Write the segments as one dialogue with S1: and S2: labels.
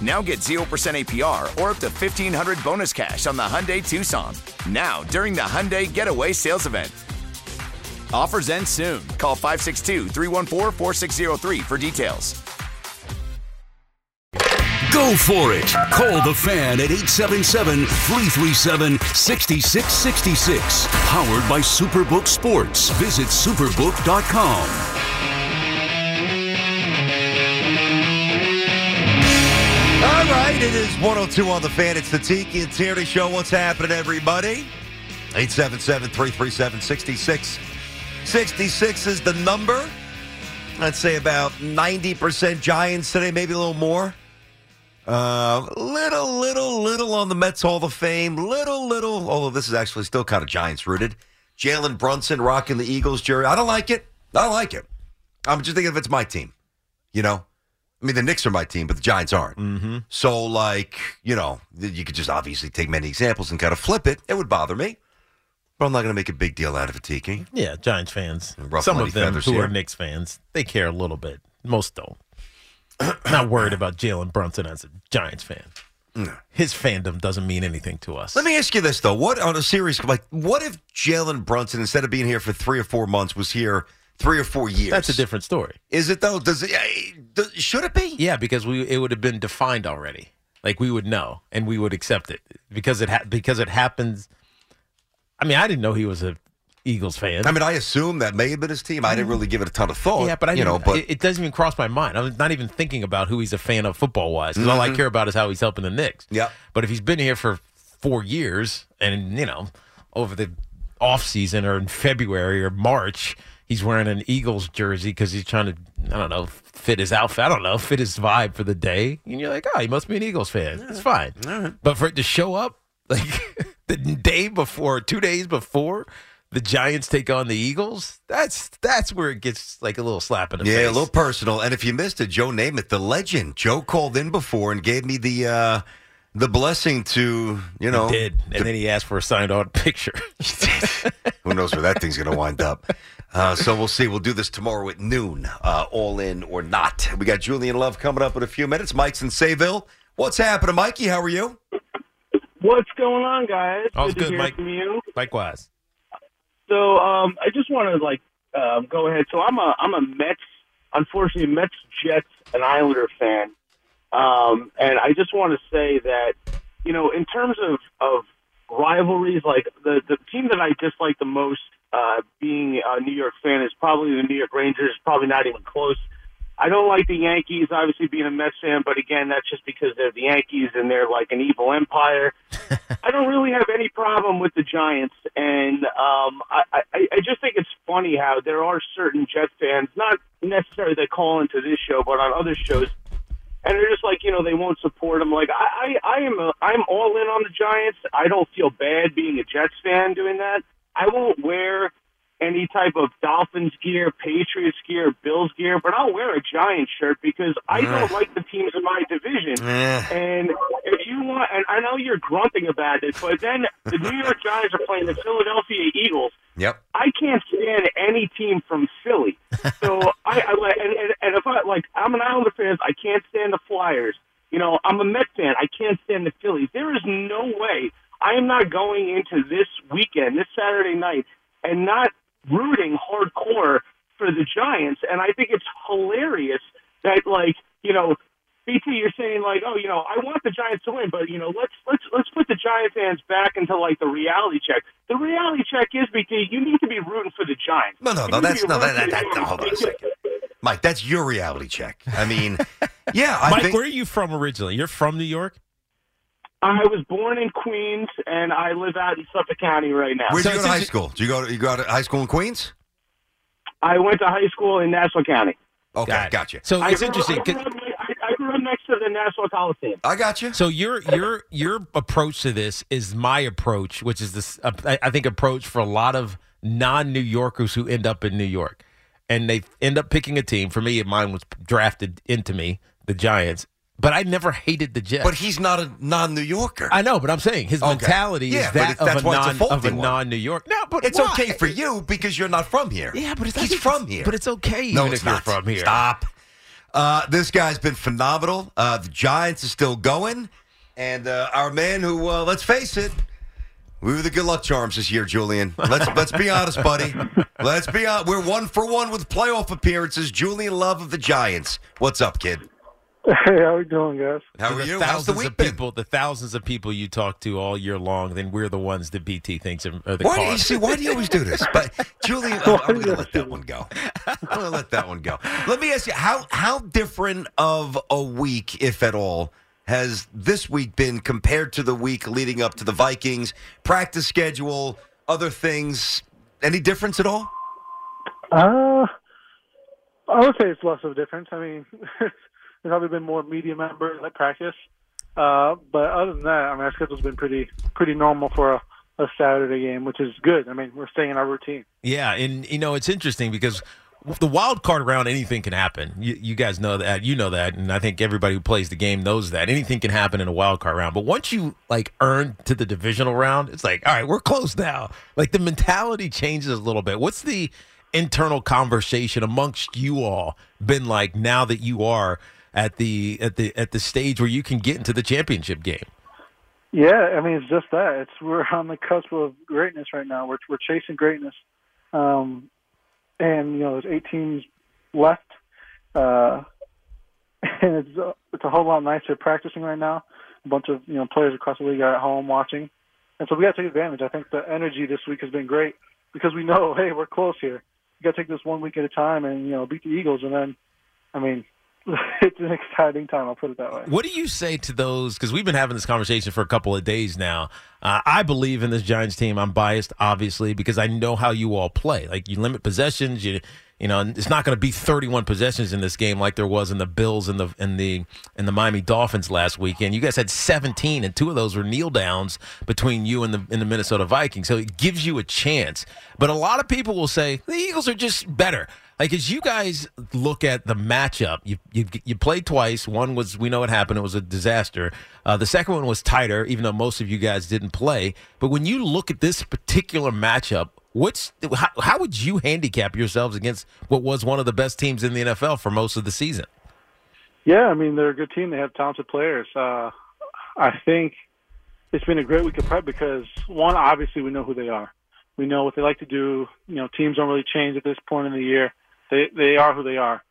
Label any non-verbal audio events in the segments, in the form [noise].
S1: Now get 0% APR or up to 1500 bonus cash on the Hyundai Tucson. Now, during the Hyundai Getaway Sales Event. Offers end soon. Call 562 314 4603 for details.
S2: Go for it. Call the fan at 877 337 6666. Powered by Superbook Sports. Visit superbook.com.
S3: it is 102 on the fan. It's the Tiki and Tierney Show. What's happening, everybody? 877-337-6666 is the number. I'd say about 90% Giants today, maybe a little more. Uh, little, little, little on the Mets Hall of Fame. Little, little, although this is actually still kind of Giants rooted. Jalen Brunson rocking the Eagles jersey. I don't like it. I don't like it. I'm just thinking if it's my team, you know? I mean, the Knicks are my team, but the Giants aren't. Mm-hmm. So, like, you know, you could just obviously take many examples and kind of flip it. It would bother me. But I'm not going to make a big deal out of it, Tiki.
S4: Yeah, Giants fans. Some of them who
S3: here.
S4: are Knicks fans, they care a little bit. Most don't. [coughs] Not worried about Jalen Brunson as a Giants fan. His fandom doesn't mean anything to us.
S3: Let me ask you this, though. What, on a serious, like, what if Jalen Brunson, instead of being here for three or four months, was here three or four years?
S4: That's a different story.
S3: Is it, though? Does it, eh, does, should it be?
S4: Yeah, because we it would have been defined already. Like we would know and we would accept it because it ha- because it happens. I mean, I didn't know he was a Eagles fan.
S3: I mean, I assume that may have been his team. I didn't really give it a ton of thought.
S4: yeah, but I
S3: you know, but
S4: it, it doesn't even cross my mind. I'm not even thinking about who he's a fan of football wise. Because all I care about is how he's helping the Knicks.
S3: Mm-hmm.
S4: But if he's been here for four years and you know over the off season or in February or March, he's wearing an Eagles jersey because he's trying to I don't know fit his outfit. I don't know fit his vibe for the day. And you're like, oh, he must be an Eagles fan. It's fine. But for it to show up like [laughs] the day before, two days before. The Giants take on the Eagles. That's that's where it gets like a little slap in the
S3: Yeah,
S4: face.
S3: Yeah, a little personal. And if you missed it, Joe Namath, the legend, Joe called in before and gave me the uh, the blessing to you know.
S4: He did, and then he asked for a signed on picture. [laughs]
S3: Who knows where that thing's going to wind up? Uh, so we'll see. We'll do this tomorrow at noon, uh, all in or not. We got Julian Love coming up in a few minutes. Mike's in Sayville. What's happening, Mikey? How are you?
S5: What's going on, guys?
S4: All's
S5: to
S4: good,
S5: hear
S4: Mike.
S5: from you.
S4: Likewise.
S5: So, um, I just want to like um, go ahead. So, I'm a I'm a Mets, unfortunately, Mets, Jets, and Islander fan, um, and I just want to say that you know, in terms of of rivalries, like the the team that I dislike the most, uh, being a New York fan, is probably the New York Rangers. Probably not even close. I don't like the Yankees, obviously being a Mets fan, but again, that's just because they're the Yankees and they're like an evil empire. [laughs] I don't really have any problem with the Giants, and um, I, I, I just think it's funny how there are certain Jet fans, not necessarily that call into this show, but on other shows, and they're just like, you know, they won't support them. Like I, I, I am, a, I'm all in on the Giants. I don't feel bad being a Jets fan doing that. I won't wear any type of Dolphins gear, Patriots gear, Bills gear, but I'll wear a Giants shirt because I don't like the teams in my division. And if you want, and I know you're grunting about it, but then the New York Giants are playing the Philadelphia Eagles.
S3: Yep.
S5: I can't stand any team from Philly. so I, I and, and, and if I like, I'm an Islander fan. I can't stand the Flyers. You know, I'm a Met fan. I can't stand the Phillies. There is no way I am not going into this weekend, this Saturday night, and not rooting hardcore for the Giants. And I think it's hilarious that, like, you know, BT, you're saying like, oh, you know, I want the Giants to win, but you know, let's let's let's put the Giant fans back into like the reality check. The reality check is BT, you need to be rooting for the Giants.
S3: No, no,
S5: You
S3: no.
S5: need to
S3: That's
S5: be
S3: no.
S5: rooting
S3: That, that,
S5: the
S3: that, hold on a second, Mike. That's your reality check. I mean, [laughs] yeah. I
S4: Mike,
S3: think
S4: where are you from originally? You're from New York?
S5: I was born in Queens and I live out in Suffolk County right now.
S3: where'd
S4: So
S3: you go
S4: it's
S3: to high
S4: inter-
S3: school? Did you go? To, you go to high school in Queens?
S5: I went to high school in Nassau County.
S3: Okay,
S4: Got it.
S3: gotcha.
S4: So
S5: I
S4: it's
S5: grew,
S4: interesting.
S5: I grew,
S4: 'cause-
S5: up, I, I grew up next to the Nassau Coliseum.
S3: I got you.
S4: So your your your approach to this is my approach, which is this uh, I I think approach for a lot of non New Yorkers who end up in New York, and they end up picking a team. For me, mine was drafted into me, the Giants. But I never hated the Jets.
S3: But he's not a non-New Yorker.
S4: I know, but I'm saying his
S3: Okay.
S4: mentality
S3: Yeah,
S4: is that of a
S3: a
S4: non
S3: faulty
S4: of a
S3: one.
S4: non New York. No, but
S3: it's
S4: why?
S3: okay for you because you're not from here.
S4: Yeah, but it's
S3: he's from here.
S4: But it's okay
S3: no, it's
S4: if you're
S3: not.
S4: from here.
S3: Stop. Uh, this guy's been phenomenal. Uh, the Giants are still going, and uh, our man, who uh, let's face it, we were the good luck charms this year, Julian. Let's let's be honest, buddy. Let's be honest. We're one for one with playoff appearances. Julian Love of the Giants. What's up, kid?
S6: Hey, how we doing, guys?
S3: How are
S4: the
S3: you? How's
S4: Thousands
S3: the week
S4: of
S3: been?
S4: people, the thousands of people you talk to all year long, then we're the ones that BT thinks are, are the
S3: Why do you see? Why do you always do this? But Julie, [laughs] I'm, I'm going to let that one go. I'm going to let that one go. Let me ask you how how different of a week, if at all, has this week been compared to the week leading up to the Vikings practice schedule, other things? Any difference at all?
S6: Uh, I would say it's less of a difference. I mean, [laughs] there's probably been more media members at practice. Uh, but other than that, I mean, our schedule's been pretty pretty normal for a, a Saturday game, which is good. I mean, we're staying in our routine.
S4: Yeah, and you know it's interesting because the wild card round, anything can happen. You, you guys know that, you know that, and I think everybody who plays the game knows that anything can happen in a wild card round. But once you like earn to the divisional round, it's like, all right, we're close now. Like the mentality changes a little bit. What's the internal conversation amongst you all been like now that you are at the at the at the stage where you can get into the championship game?
S6: Yeah, I mean, it's just that. It's we're on the cusp of greatness right now. We're we're chasing greatness, um, and you know, there's eight teams left, uh, [laughs] and it's uh, it's a whole lot nicer practicing right now. A bunch of you know players across the league are at home watching, and so we got to take advantage. I think the energy this week has been great because we know, [laughs] hey, we're close here. We got to take this one week at a time and you know beat the Eagles, and then, I mean, [laughs] it's an exciting time. I'll put it that way.
S4: What do you say to those? Because we've been having this conversation for a couple of days now. Uh, I believe in this Giants team. I'm biased, obviously, because I know how you all play. Like you limit possessions. You you know it's not going to be 31 possessions in this game like there was in the Bills and the in the in the Miami Dolphins last weekend. You guys had 17, and two of those were kneel downs between you and the and the Minnesota Vikings. So it gives you a chance. But a lot of people will say the Eagles are just better. Like as you guys look at the matchup, you you you played twice. One was we know what happened; it was a disaster. Uh, the second one was tighter, even though most of you guys didn't play. But when you look at this particular matchup, what's how, how would you handicap yourselves against what was one of the best teams in the NFL for most of the season?
S6: Yeah, I mean they're a good team. They have talented players. Uh, I think it's been a great week of prep because one, obviously we know who they are. We know what they like to do. You know, teams don't really change at this point in the year. They they are who they are,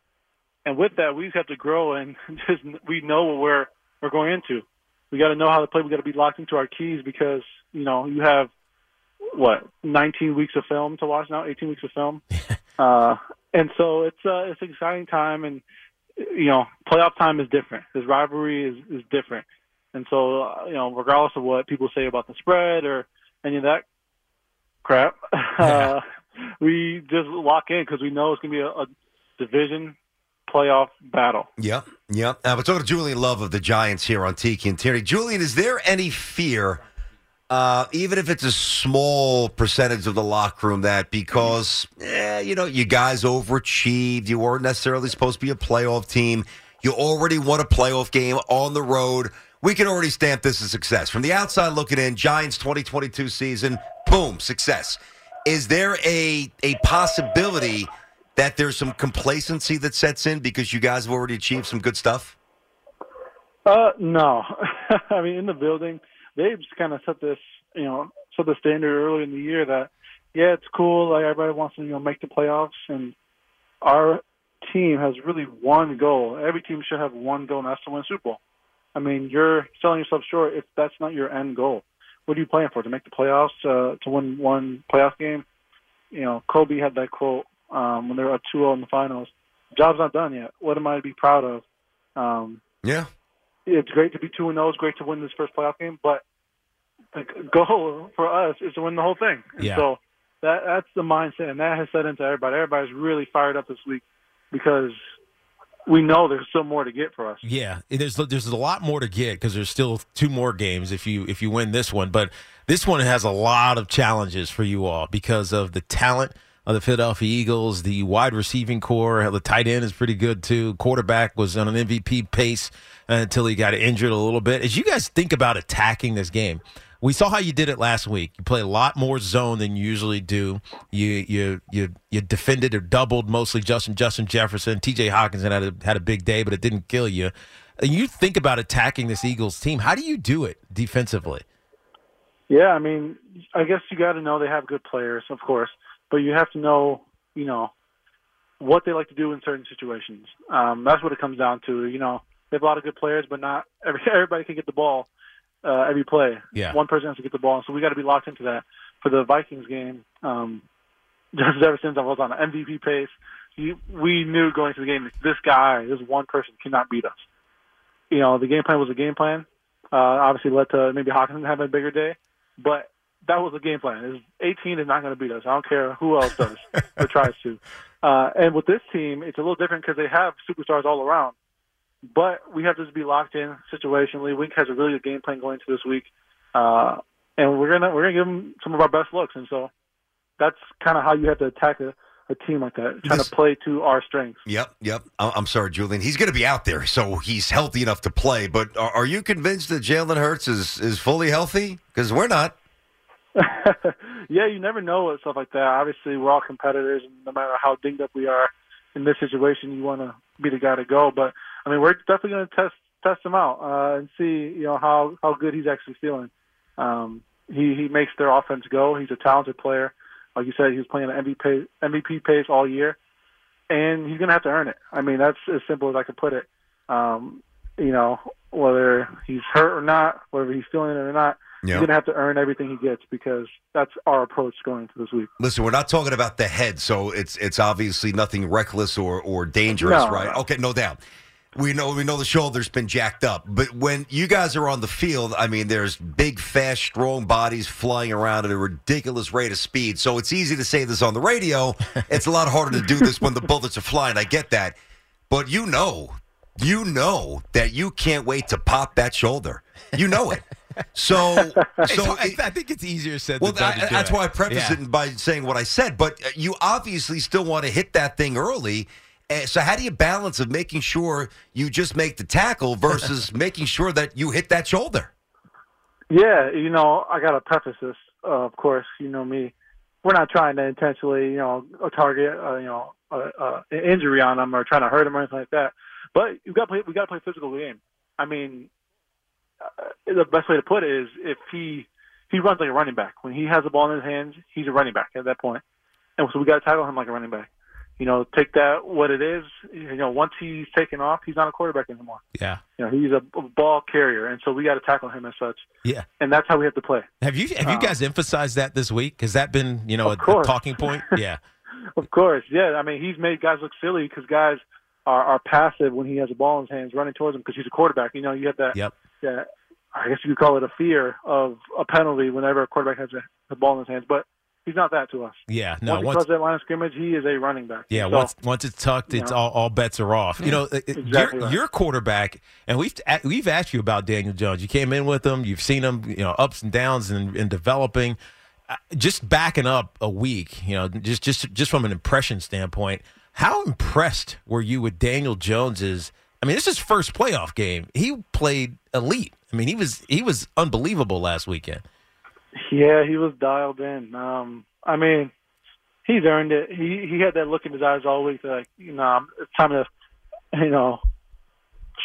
S6: and with that, we just have to grow and [laughs] just we know what we're we're going into. We got to know how to play. We got to be locked into our keys because you know you have what 19 weeks of film to watch now, 18 weeks of film, [laughs] uh, and so it's uh, it's an exciting time and you know, playoff time is different. This rivalry is, is different. And so, uh, you know, regardless of what people say about the spread or any of that crap, [laughs] uh, we just lock in because we know it's going to be a, a division playoff battle.
S3: Yep, yep. Uh, we're talking to Julian Love of the Giants here on Tiki and Tierney. Julian, is there any fear, uh, even if it's a small percentage of the locker room, that because, eh, you know, you guys overachieved, you weren't necessarily supposed to be a playoff team, you already won a playoff game on the road, we can already stamp this as success. From the outside looking in, Giants 2022 season, boom, success. Is there a a possibility that there's some complacency that sets in because you guys have already achieved some good stuff?
S6: Uh, no. [laughs] I mean, in the building, they just kind of set this, you know, set the standard early in the year that, yeah, it's cool. Like everybody wants to, you know, make the playoffs, and our team has really one goal. Every team should have one goal, and that's to win Super Bowl. I mean, you're selling yourself short if that's not your end goal. What are you playing for? To make the playoffs? Uh, to win one playoff game? You know, Kobe had that quote um, when they were up 2-0 in the finals. Job's not done yet. What am I to be proud of? Um,
S3: Yeah.
S6: it's great to be two and zero. It's great to win this first playoff game, but the goal for us is to win the whole thing. And
S4: Yeah.
S6: So that that's the mindset, and that has set into everybody. Everybody's really fired up this week because we know there's still more to get for us.
S4: Yeah, there's there's a lot more to get because there's still two more games if you if you win this one, but this one has a lot of challenges for you all because of the talent of the Philadelphia Eagles, the wide receiving core, the tight end is pretty good too. Quarterback was on an MVP pace uh, until he got injured a little bit. As you guys think about attacking this game, we saw how you did it last week. You play a lot more zone than you usually do. You you you you defended or doubled mostly Justin Justin Jefferson. T.J. Hockenson had a had a big day, but it didn't kill you. You think about attacking this Eagles team. How do you do it defensively?
S6: Yeah, I mean, I guess you got to know they have good players, of course, but you have to know, you know, what they like to do in certain situations. Um, that's what it comes down to. You know, they have a lot of good players, but not every, [laughs] everybody can get the ball uh, every play.
S4: Yeah.
S6: One person has to get the ball, so we got to be locked into that. For the Vikings game, um, [laughs] just ever since I was on MVP pace, you, we knew going to the game this guy, this one person, cannot beat us. You know, the game plan was a game plan. Uh, obviously, led to maybe Hockenson having a bigger day, but that was the game plan. Is 18 is not going to beat us. I don't care who else does [laughs] or tries to. Uh, and with this team, it's a little different because they have superstars all around. But we have to just be locked in situationally. Wink has a really good game plan going into this week, uh, and we're gonna we're gonna give them some of our best looks. And so that's kind of how you have to attack a, a team like that, trying
S3: This-
S6: to play to our strengths.
S3: Yep, yep. I'm sorry, Julian. He's going to be out there, so he's healthy enough to play. But are, are you convinced that Jalen Hurts is, is fully healthy? Because we're not. [laughs]
S6: yeah, you never know with stuff like that. Obviously, we're all competitors, and no matter how dinged up we are in this situation, you want to be the guy to go. But I mean, we're definitely going to test test him out uh, and see, you know, how how good he's actually feeling. Um, he he makes their offense go. He's a talented player. Like you said, he was playing an MVP MVP pace all year, and he's going to have to earn it. I mean, that's as simple as I can put it. Um, you know, whether he's hurt or not, whether he's feeling it or not,
S3: Yeah.
S6: he's going to have to earn everything he gets because that's our approach going into this week.
S3: Listen, we're not talking about the head, so it's it's obviously nothing reckless or or dangerous,
S6: No,
S3: right? Okay, no doubt. We know we know the shoulder's been jacked up, but when you guys are on the field, I mean, there's big, fast, strong bodies flying around at a ridiculous rate of speed. So it's easy to say this on the radio. [laughs] It's a lot harder to do this when the bullets are flying. I get that, but you know, you know that you can't wait to pop that shoulder. You know it. So, [laughs] so
S4: I, I think it's easier said
S3: well. I- that's
S4: it.
S3: why I preface
S4: Yeah.
S3: it by saying what I said. But you obviously still want to hit that thing early. Uh, so how do you balance of making sure you just make the tackle versus [laughs] making sure that you hit that shoulder?
S6: Yeah, you know, I got to preface this. Uh, of course, you know me. We're not trying to intentionally, you know, target, uh, you know, uh, uh, an injury on them or trying to hurt them or anything like that. But you got to play. We got to play physical game. I mean, uh, the best way to put it is if he he runs like a running back. When he has the ball in his hands, he's a running back at that point. And so we got to tackle him like a running back. You know, take that what it is. You know, once he's taken off, he's not a quarterback anymore.
S4: Yeah,
S6: You know, he's a a ball carrier, and so we got to tackle him as such.
S4: yeah.
S6: And that's how we have to play.
S4: Have you have you
S6: Um,
S4: guys emphasized that this week? Has that been you know a, a talking point? [laughs] Yeah,
S6: Of course, yeah. I mean, he's made guys look silly because guys are, are passive when he has a ball in his hands, running towards him because he's a quarterback. You know, you have that.
S4: Yep.
S6: Yeah, I guess you could call it a fear of a penalty whenever a quarterback has a, the ball in his hands, but he's not that to us.
S4: yeah. No,
S6: once he
S4: once
S6: crossed that line of scrimmage, he is a running back.
S4: Yeah,
S6: So,
S4: once once it's tucked, it's
S6: you know.
S4: all, all bets are off. You know, [laughs]
S6: Exactly
S4: your,
S6: right.
S4: your quarterback, and we've we've asked you about Daniel Jones. You came in with him, you've seen him, you know, ups and downs and, and developing. Uh, Just backing up a week, you know, just just just from an impression standpoint, how impressed were you with Daniel Jones's? I mean, this is his first playoff game. He played elite. I mean, he was he was unbelievable last weekend.
S6: Yeah, he was dialed in. Um, I mean, he's earned it. He he had that look in his eyes all week. Like, you know, it's time to, you know,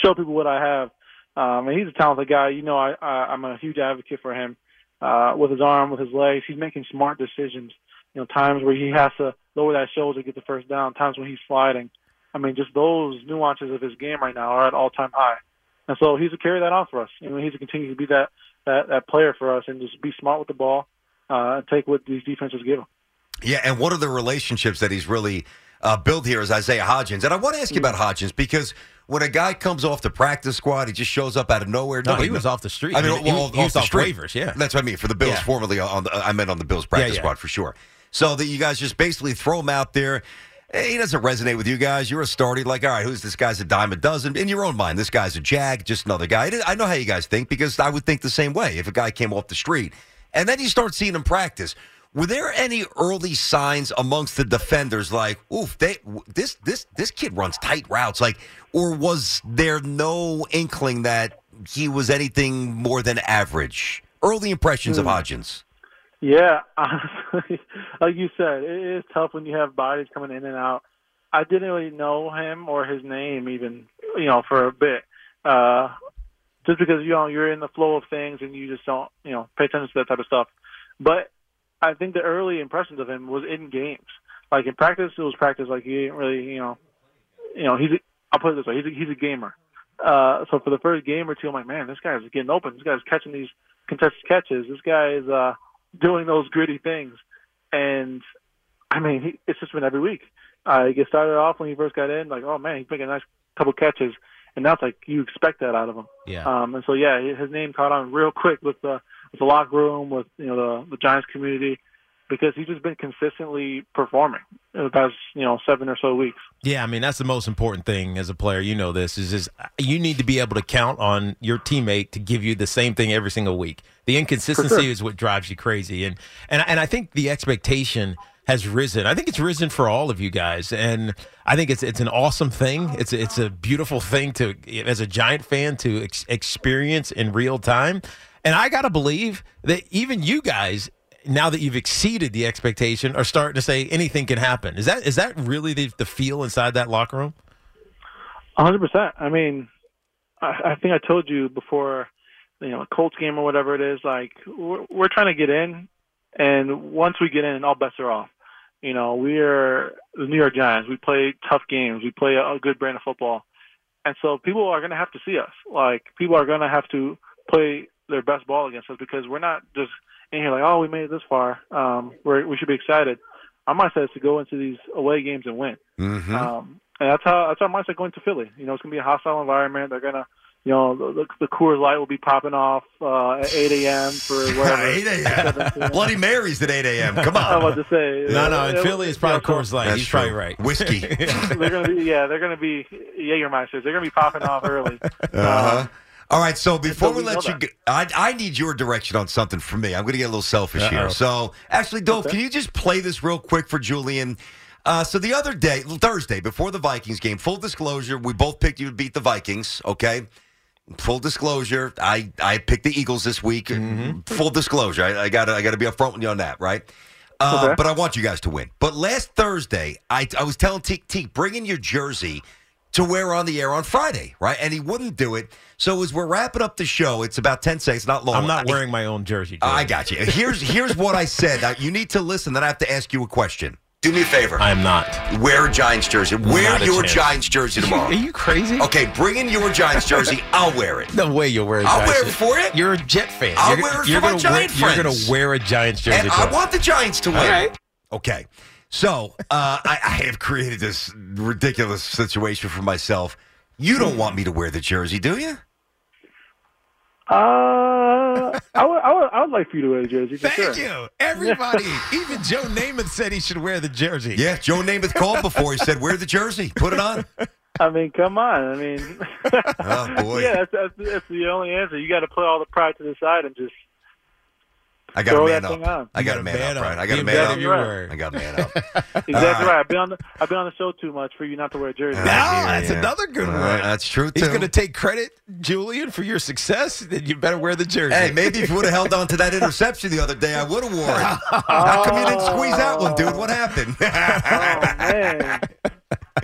S6: show people what I have. Um, and he's a talented guy. You know, I, I I'm a huge advocate for him. Uh, with his arm, with his legs, he's making smart decisions. You know, times where he has to lower that shoulder to get the first down. Times when he's sliding. I mean, just those nuances of his game right now are at all time high. And so he's to carry that on for us. You know, he's to continue to be that that that player for us and just be smart with the ball uh, and take what these defenses give him.
S3: Yeah, and one of the relationships that he's really uh, built here is Isaiah Hodgins. And I want to ask you about Hodgins because when a guy comes off the practice squad, he just shows up out of nowhere.
S4: No,
S3: Nobody
S4: he was
S3: kno-
S4: off the street.
S3: I mean,
S4: He- he-
S3: well,
S4: he was
S3: the
S4: off
S3: street.
S4: waivers, yeah.
S3: that's what I mean for the Bills.
S4: Yeah.
S3: Formerly on, the, I meant on the Bills practice
S4: yeah.
S3: squad for sure. So that you guys just basically throw him out there. He doesn't resonate with you guys. You're a starter. You're like, all right, who's this guy's a dime a dozen? In your own mind, this guy's a jag, just another guy. I know how you guys think because I would think the same way if a guy came off the street. And then you start seeing him practice. Were there any early signs amongst the defenders like, oof, they, this this this kid runs tight routes, like, or was there no inkling that he was anything more than average? Early impressions of
S6: Hmm.
S3: Hodgins.
S6: Yeah, [laughs] honestly, like you said, it is tough when you have bodies coming in and out. I didn't really know him or his name even, you know, for a bit. Uh, just because you know you're in the flow of things and you just don't, you know, pay attention to that type of stuff. But I think the early impressions of him was in games. Like in practice, it was practice. Like he didn't really, you know, you know, he's. A, I'll put it this way: he's a, he's a gamer. Uh, so for the first game or two, I'm like, man, this guy's getting open. This guy's catching these contested catches. This guy is uh, doing those gritty things. And I mean, he, it's just been every week. Uh, he gets started off when he first got in, like, oh man, he's making a nice couple catches, and now it's like you expect that out of him.
S4: Yeah.
S6: Um, and so yeah, his name caught on real quick with the with the locker room, with you know the the Giants community, because he's just been consistently performing in the past you know seven or so weeks.
S4: Yeah, I mean that's the most important thing as a player. You know this is is uh, you need to be able to count on your teammate to give you the same thing every single week. The inconsistency
S6: sure.
S4: is what drives you crazy, and and and I think the expectation has risen. I think it's risen for all of you guys, and I think it's it's an awesome thing. It's it's a beautiful thing to as a Giant fan to ex- experience in real time. And I gotta believe that even you guys now that you've exceeded the expectation, are starting to say anything can happen. Is that is that really the, the feel inside that locker room?
S6: A hundred percent. I mean, I, I think I told you before, you know, a Colts game or whatever it is. Like we're, we're trying to get in, and once we get in, all bets are off. You know, we are the New York Giants. We play tough games. We play a, a good brand of football, and so people are going to have to see us. Like people are going to have to play their best ball against us because we're not just in here like, oh, we made it this far. Um, we're, we should be excited. Our mindset is to go into these away games and win.
S3: Mm-hmm.
S6: Um, and that's how that's our mindset going to Philly. You know, it's going to be a hostile environment. They're going to, you know, the, the, the Coors Light will be popping off uh, at 8 a.m. for [laughs] whatever.
S3: 8 a.m. [laughs] Bloody Marys at 8 a.m. Come on.
S6: I'm
S3: on.
S6: about to say.
S4: No, no. In
S6: it-
S4: Philly, it's probably
S6: know,
S4: Coors Light.
S3: That's
S4: He's probably right.
S3: Whiskey. [laughs]
S6: They're going to be yeah, they're going to be Jägermeisters. They're going to be popping off early.
S3: Uh-huh.
S6: Um,
S3: All right, so before
S6: so
S3: we
S6: we
S3: let you
S6: that.
S3: go, I, I need your direction on something for me. I'm going to get a little selfish
S4: Uh-oh.
S3: here. So, actually, Dove, can you just play this real quick for Julian? Uh, so, the other day, Thursday, before the Vikings game, full disclosure, we both picked you to beat the Vikings, okay? Full disclosure, I, I picked the Eagles this week.
S6: Mm-hmm.
S3: Full disclosure, I, I got I got to be upfront with you on that, right? Uh,
S6: Okay.
S3: But I want you guys to win. But last Thursday, I, I was telling Teak, Teak, bring in your jersey to wear on the air on Friday, right? And he wouldn't do it. So as we're wrapping up the show, it's about 10 seconds, not long.
S4: I'm not
S3: I-
S4: wearing my own jersey.
S3: I got you. Here's here's what I said. Now, you need to listen, then I have to ask you a question. Do me a favor.
S4: I am not.
S3: Wear a Giants jersey. Wear
S4: Not
S3: your
S4: chance.
S3: Giants jersey [laughs] tomorrow.
S4: Are you crazy?
S3: Okay, bring in your Giants jersey. I'll wear it.
S4: No way you'll wear it.
S3: I'll
S4: Giants
S3: wear it for it.
S4: You're a Jet fan.
S3: I'll
S4: you're,
S3: wear it
S4: you're
S3: for my
S4: gonna
S3: Giant
S4: wear, You're going to wear a Giants jersey.
S3: And I want the Giants to win.
S4: All right.
S3: Okay. So uh, I, I have created this ridiculous situation for myself. You don't want me to wear the jersey, do you?
S6: uh, I would, I would, I would like for you to wear the jersey. For
S4: Thank
S6: sure.
S4: you. Everybody, [laughs] even Joe Namath said he should wear the jersey.
S3: Yeah, Joe Namath called before. He said, "Wear the jersey, put it on."
S6: I mean, come on. I mean,
S3: Oh boy. [laughs]
S6: yeah, that's, that's, that's the only answer. You got to put all the pride to the side and just
S3: I got
S6: Throw
S3: a man
S6: that
S3: up.
S6: thing.
S3: I got a man, up, Brian. I got a
S4: man
S3: man up.
S4: your word.
S3: I got a man up.
S6: Exactly
S3: All right.
S6: right. I've been on the I've been on the show too much for you not to wear a jersey.
S3: I
S4: Now,
S3: hear
S4: that's
S3: ya.
S4: another good
S3: Uh,
S4: one.
S3: That's true too.
S4: He's going to take credit, Julian, for your success. Then you better wear the jersey.
S3: Hey, maybe if you would have held on to that interception the other day, I would have worn it. How come you didn't squeeze that one, dude? What happened? [laughs]
S6: Oh man!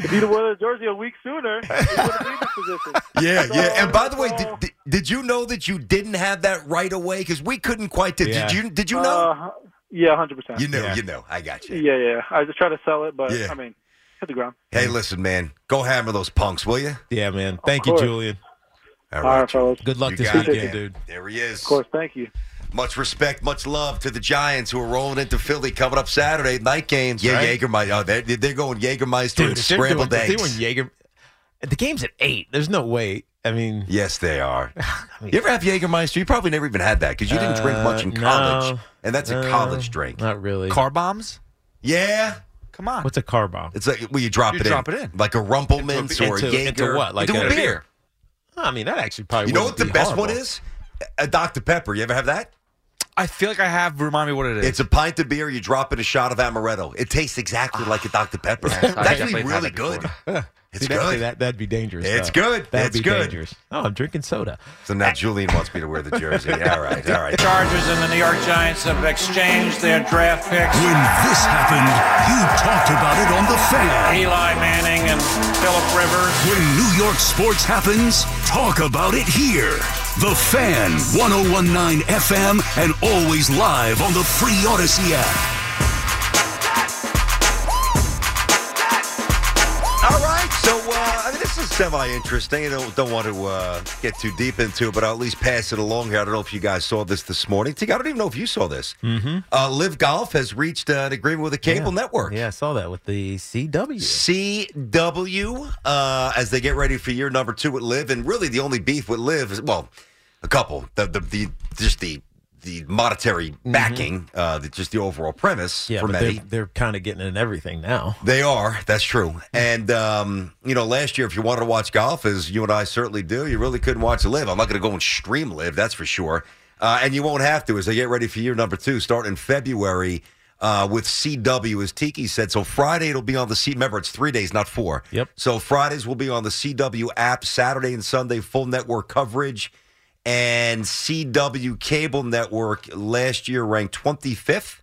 S6: If you'd have worn the jersey a week sooner, you would have been in this position. [laughs]
S3: Yeah,
S6: So,
S3: yeah. And by the way,
S6: so,
S3: did, did, did you know that you didn't have that right away? Because we couldn't quite. Did,
S4: Yeah.
S3: did you? Did you know?
S6: uh, yeah, hundred percent.
S3: you know,
S4: Yeah.
S3: You know. I got you.
S6: Yeah, yeah. I just tried to sell it, but
S3: Yeah.
S6: I mean, hit the ground.
S3: Hey, listen, man. Go hammer those punks, will you?
S4: Yeah, man. Thank you,
S6: course.
S4: Julian.
S6: All right,
S3: Joe.
S6: fellas.
S4: Good luck
S3: You
S4: this weekend, dude.
S3: There he is.
S6: Of course, thank you.
S3: Much respect, much love to the Giants who are rolling into Philly coming up Saturday night games. Yeah,
S4: Right.
S3: Jägermeister. Oh, they're, they're going Jägermeister
S4: Dude,
S3: and
S4: if they're
S3: scrambled
S4: doing, if
S3: eggs.
S4: They were Jaeger. The game's at eight. There's no way. I mean,
S3: Yes, they are. [laughs] you ever have Jägermeister? You probably never even had that because you didn't drink much in
S4: Uh,
S3: college,
S4: no,
S3: and that's a
S4: no,
S3: college drink.
S4: Not really.
S7: Car bombs?
S3: Yeah,
S7: Come on.
S4: What's a car bomb?
S3: it's like well, you drop
S7: You
S3: it
S7: drop
S3: in,
S7: it in.
S3: like a Rumple Minze
S4: Into-
S3: or a
S4: into-
S3: Jaeger.
S4: into what? Like
S3: into a,
S4: a-
S3: beer.
S4: I mean, that actually probably.
S3: You know what the
S4: be
S3: best
S4: horrible.
S3: one is? A Dr Pepper. You ever have that?
S7: I feel like I have. Remind me what it is.
S3: It's a pint of beer. You drop in a shot of amaretto. It tastes exactly like a Dr Pepper. [laughs] it's actually
S7: definitely had
S3: really
S7: that
S3: good.
S7: before. [laughs]
S3: It's
S4: See, that,
S3: good.
S4: That, that'd be dangerous.
S3: It's
S4: though.
S3: good.
S4: That'd
S3: It's
S4: be
S3: good.
S4: dangerous. Oh, I'm drinking soda.
S3: So now Julian wants me to wear the jersey. [laughs] All right, all right.
S8: The Chargers and the New York Giants have exchanged their draft picks.
S2: When this happened, you talked about it on The Fan.
S8: Eli Manning and Philip Rivers.
S2: When New York sports happens, talk about it here. The Fan, 1019 FM, and always live on the free Odyssey app.
S3: Semi-interesting. I don't, don't want to uh, get too deep into it, but I'll at least pass it along here. I don't know if you guys saw this this morning. Tig, I don't even know if you saw this. Mm-hmm. Uh, LIV Golf has reached uh, an agreement with a cable
S4: Yeah.
S3: network.
S4: Yeah, I saw that with the CW.
S3: CW, uh, as they get ready for year number two with LIV, and really the only beef with LIV is well, a couple. The the, the just the the monetary backing, uh, the, just the overall premise
S4: Mm-hmm. Yeah,
S3: for many.
S4: they're, they're kind of getting in everything now.
S3: They are. That's true. And um, you know, last year, if you wanted to watch golf, as you and I certainly do, you really couldn't watch LIV. I'm not going to go and stream LIV. That's for sure. Uh, and you won't have to as they get ready for year number two, starting in February. Uh, with CW, as Tiki said. So Friday it'll be on the C. Remember, it's three days, not four.
S4: Yep.
S3: So Fridays will be on the CW app. Saturday and Sunday, full network coverage. And CW cable network last year ranked 25th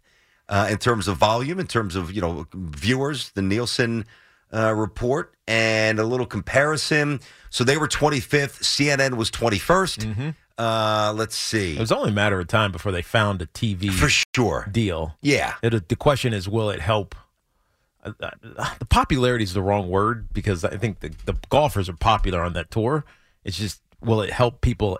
S3: uh, in terms of volume, in terms of you know viewers, the Nielsen uh, report, and a little comparison. So they were 25th. CNN was 21st. Uh, let's see.
S4: It was only a matter of time before they found a TV
S3: For sure.
S4: deal.
S3: Yeah.
S4: It, the question is, will it help? Uh, uh, the popularity is the wrong word because I think the, the golfers are popular on that tour. It's just, will it help people?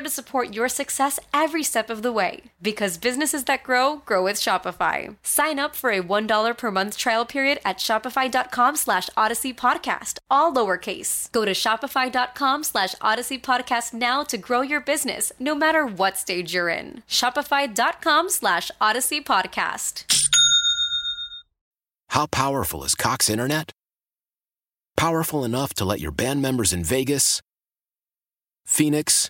S9: to support your success every step of the way. Because businesses that grow, grow with Shopify. Sign up for a $1 per month trial period at shopify.com slash odyssey podcast, all lowercase. Go to shopify.com slash odyssey podcast now to grow your business, no matter what stage you're in. Shopify.com slash odyssey podcast.
S10: How powerful is Cox Internet? Powerful enough to let your band members in Vegas, Phoenix,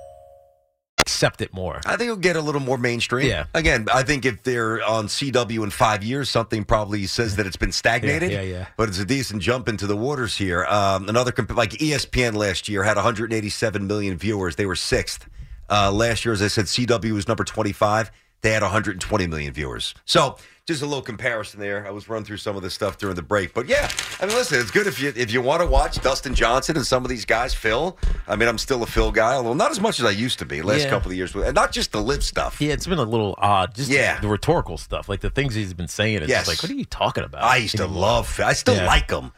S4: Accept it more.
S3: I think it'll get a little more mainstream.
S4: Yeah.
S3: Again, I think if they're on CW in five years, something probably says that it's been stagnated.
S4: Yeah, yeah, yeah.
S3: But it's a decent jump into the waters here. Um, another comp- like ESPN last year had 187 million viewers. They were sixth. Uh, last year, as I said, CW was number 25. They had 120 million viewers. So just a little comparison there. I was running through some of this stuff during the break, but yeah, I mean, listen, it's good if you if you want to watch Dustin Johnson and some of these guys. Phil, I mean, I'm still a Phil guy, although not as much as I used to be. Last
S4: Yeah.
S3: couple of years, and not just the LIV stuff.
S4: Yeah, it's been a little odd. Just
S3: Yeah.
S4: the rhetorical stuff, like the things he's been saying. It's
S3: Yes.
S4: like, what are you talking about?
S3: I used to love Phil. I still
S4: Yeah.
S3: like him,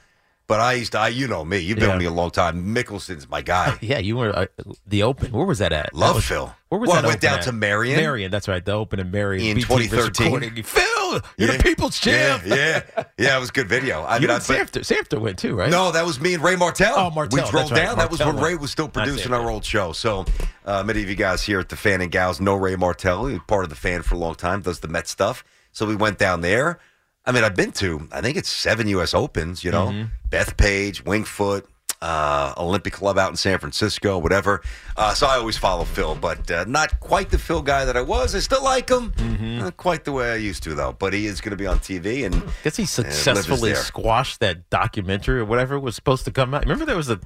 S3: but I used to. I, you know me. You've been
S4: Yeah.
S3: with me a long time. Mickelson's my guy. [laughs]
S4: Yeah, you were uh, the Open. Where was that at?
S3: Love Phil.
S4: Where was
S3: Well,
S4: that?
S3: I went down
S4: at?
S3: to Merion.
S4: Merion, that's right. The Open in Merion
S3: In
S4: BT
S3: 2013.
S4: Phil, you're
S3: Yeah.
S4: the people's champ.
S3: Yeah, yeah, yeah. It was a good video. I [laughs]
S4: you
S3: mean, I,
S4: and Samter, Samter went too, right?
S3: No, that was me and Ray Martell.
S4: Oh, Martell,
S3: We drove
S4: right.
S3: down. That was when Ray was still producing our old show. So uh, many of you guys here at the Fan and Gals know Ray Martell. He was part of the fan for a long time, does the Met stuff. So we went down there. I mean, I've been to, I think it's seven U.S. Opens, you know,
S4: Mm-hmm.
S3: Bethpage, Wingfoot, uh, Olympic Club out in San Francisco, whatever. Uh, so I always follow Phil, but uh, not quite the Phil guy that I was. I still like him.
S4: Mm-hmm.
S3: Not quite the way I used to, though. But he is going to be on TV. and I
S4: Guess he successfully squashed that documentary or whatever was supposed to come out. Remember there was a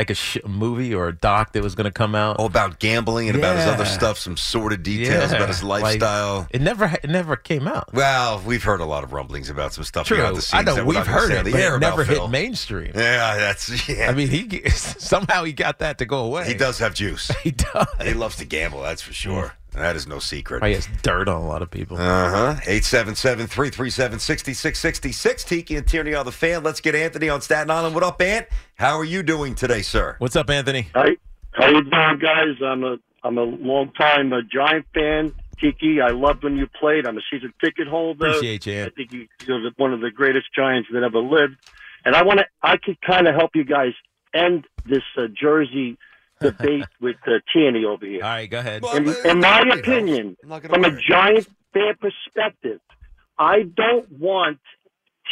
S4: like a sh- movie or a doc that was going to come out.
S3: all about gambling and about his other stuff, some sordid details about his
S4: like,
S3: lifestyle.
S4: it never it never came out.
S3: well, we've heard a lot of rumblings about some stuff
S4: True,
S3: behind the scenes.
S4: I know
S3: that we're
S4: we've
S3: not gonna
S4: heard
S3: say
S4: it,
S3: the
S4: but
S3: air
S4: it
S3: about
S4: never
S3: Phil.
S4: hit mainstream.
S3: Yeah, that's yeah.
S4: I mean, he [laughs] somehow he got that to go away.
S3: he does have juice. [laughs]
S4: He does.
S3: he loves to gamble. That's for sure. That is no secret.
S4: He has dirt on a lot of people.
S3: Uh huh. 877 337 6666. Tiki and Tierney on the fan. Let's get Anthony on Staten Island. What up, Ant? How are you doing today, sir?
S4: What's up, Anthony?
S11: Hi, how you doing, guys? I'm a I'm a long time a Giant fan. Tiki, I loved when you played. I'm a season ticket holder.
S4: Appreciate you,
S11: I think you- you're one of the greatest Giants that ever lived. And I want to. I could kind of help you guys end this uh, Jersey debate with uh, Tierney over here.
S4: All right, go ahead.
S11: In, in my opinion, from a Giant fan perspective, I don't want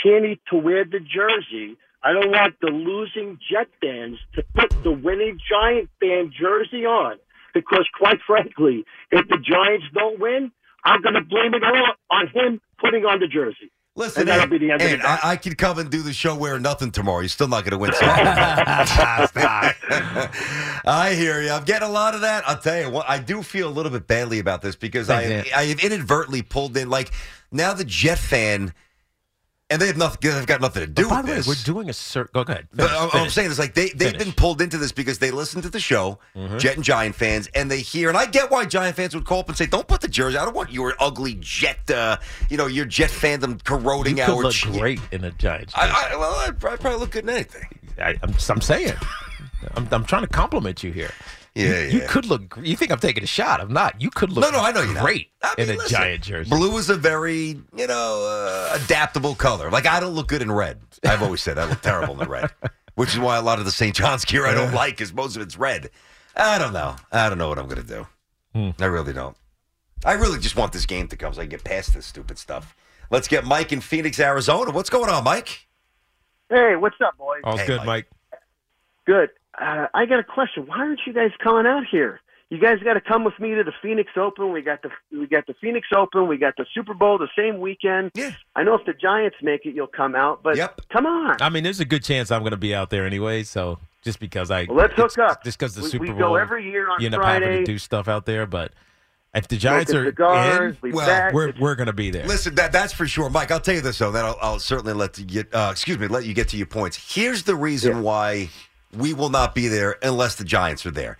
S11: Tierney to wear the jersey. I don't want the losing Jet fans to put the winning Giant fan jersey on. Because, quite frankly, if the Giants don't win, I'm going to blame it all on him putting on the jersey.
S3: Listen,
S11: and that'll
S3: Ant,
S11: be the end of
S3: Ant,
S11: it.
S3: I, I could come and do the show wearing nothing tomorrow. You're still not going to win. [laughs] [laughs] [laughs] I hear you. I'm getting a lot of that. I'll tell you what. I do feel a little bit badly about this because I
S4: Thanks,
S3: I have inadvertently pulled in like now the Jet fan, and they have nothing. They've got nothing to do
S4: By
S3: with
S4: the way,
S3: this.
S4: we're doing a cert. Go ahead.
S3: But I'm- I'm saying is like they they've
S4: Finish.
S3: been pulled into this because they listen to the show,
S4: Mhm.
S3: Jet and Giant fans, and they hear. And I get why Giant fans would call up and say, "Don't put the jersey. I don't want your ugly Jet. Uh, you know your Jet fandom corroding
S4: you could
S3: our."
S4: look great in a Giants.
S3: I, I, well, I probably look good in anything.
S4: I, I'm, I'm saying. I'm, I'm trying to compliment you here.
S3: Yeah,
S4: you, you could look. gr- You think I'm taking a shot? I'm not. You could look.
S3: No, no, I know you're not.
S4: great
S3: I
S4: in a
S3: listen,
S4: giant jersey.
S3: Blue is a very, you know, uh, adaptable color. Like I don't look good in red. I've always said I look terrible in the red, which is why a lot of the St. John's gear I don't like, because most of it's red. I don't know. I don't know what I'm going to do.
S4: Hmm.
S3: I really don't. I really just want this game to come so I can get past this stupid stuff. Let's get Mike in Phoenix, Arizona. What's going on, Mike?
S11: Hey, what's up, boys?
S4: All's
S3: Hey,
S4: good,
S3: Mike.
S4: Mike.
S11: Good. Uh, I got a question. Why aren't you guys coming out here? You guys got to come with me to the Phoenix Open. We got the we got the Phoenix Open. We got the Super Bowl the same weekend.
S3: Yeah.
S11: I know if the Giants make it, you'll come out. But
S3: Yep.
S11: come on.
S4: I mean, there's a good chance I'm going to be out there anyway. So just because I,
S11: Well, let's hook up.
S4: Just because the
S11: We-
S4: Super
S11: we
S4: Bowl,
S11: go every year on
S4: you end up having to do stuff out there. But if the Giants are
S11: cigars,
S4: in,
S11: we
S3: Well,
S11: bet.
S4: we're we're going to be there.
S3: Listen, that that's for sure, Mike. I'll tell you this though. Then I'll, I'll certainly let you get. Uh, excuse me, let you get to your points. Here's the reason why we will not be there unless the Giants are there.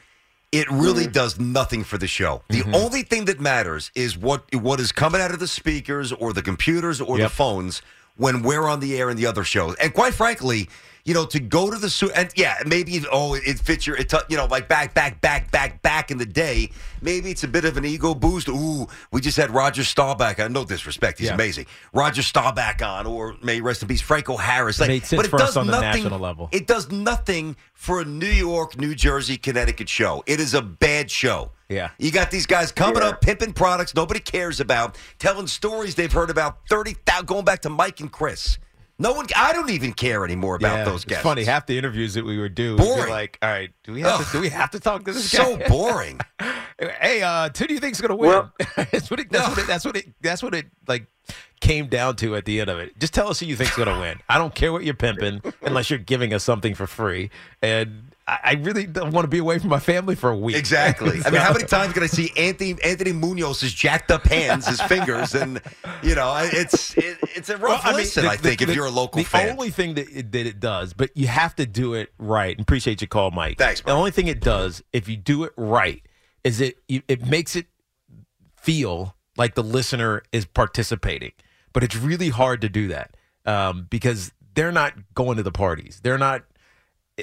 S3: it really does nothing for the show. The
S4: Mm-hmm.
S3: only thing that matters is what what is coming out of the speakers or the computers or the phones when we're on the air in the other shows. And quite frankly, you know, to go to the su- and yeah, maybe oh, it fits your, it, t- you know, like back, back, back, back, back in the day. Maybe it's a bit of an ego boost. Ooh, we just had Roger Staubach on. No disrespect, he's
S4: Yeah.
S3: amazing. Roger Staubach on, or may rest in peace, Franco Harris. Like,
S4: Made sense
S3: but it
S4: for us
S3: does
S4: on the
S3: nothing,
S4: national level.
S3: It does nothing for a New York, New Jersey, Connecticut show. It is a bad show.
S4: Yeah.
S3: You got these guys coming up, pimping products nobody cares about, telling stories they've heard about 30,000, going back to Mike and Chris. No one, I don't even care anymore about
S4: Yeah,
S3: those guys.
S4: It's funny. Half the interviews that we would do, we'd be
S3: Boring.
S4: like, all right, do we have
S3: Ugh.
S4: to do we have to talk to this guy?
S3: So
S4: guy?
S3: boring. [laughs]
S4: hey, uh, who do you think's gonna win?
S11: Well- [laughs]
S4: that's what it, that's what it, that's what it that's what it like came down to at the end of it. Just tell us who you think's gonna win. I don't care what you're pimping unless you're giving us something for free. And I, I really don't want to be away from my family for a week.
S3: Exactly. [laughs] I mean, how many times can I see Anthony Anthony Munoz's jacked up hands, his fingers, and you know, it's it, it's a rough
S4: Well, I mean,
S3: listen.
S4: the-
S3: I think
S4: the-
S3: if you're a local
S4: the
S3: fan.
S4: only thing that it, that it does, but you have to do it right. And appreciate your call, Mike.
S3: Thanks,
S4: The only thing it does, if you do it right, is it it makes it feel like the listener is participating. But it's really hard to do that um, because they're not going to the parties. They're not,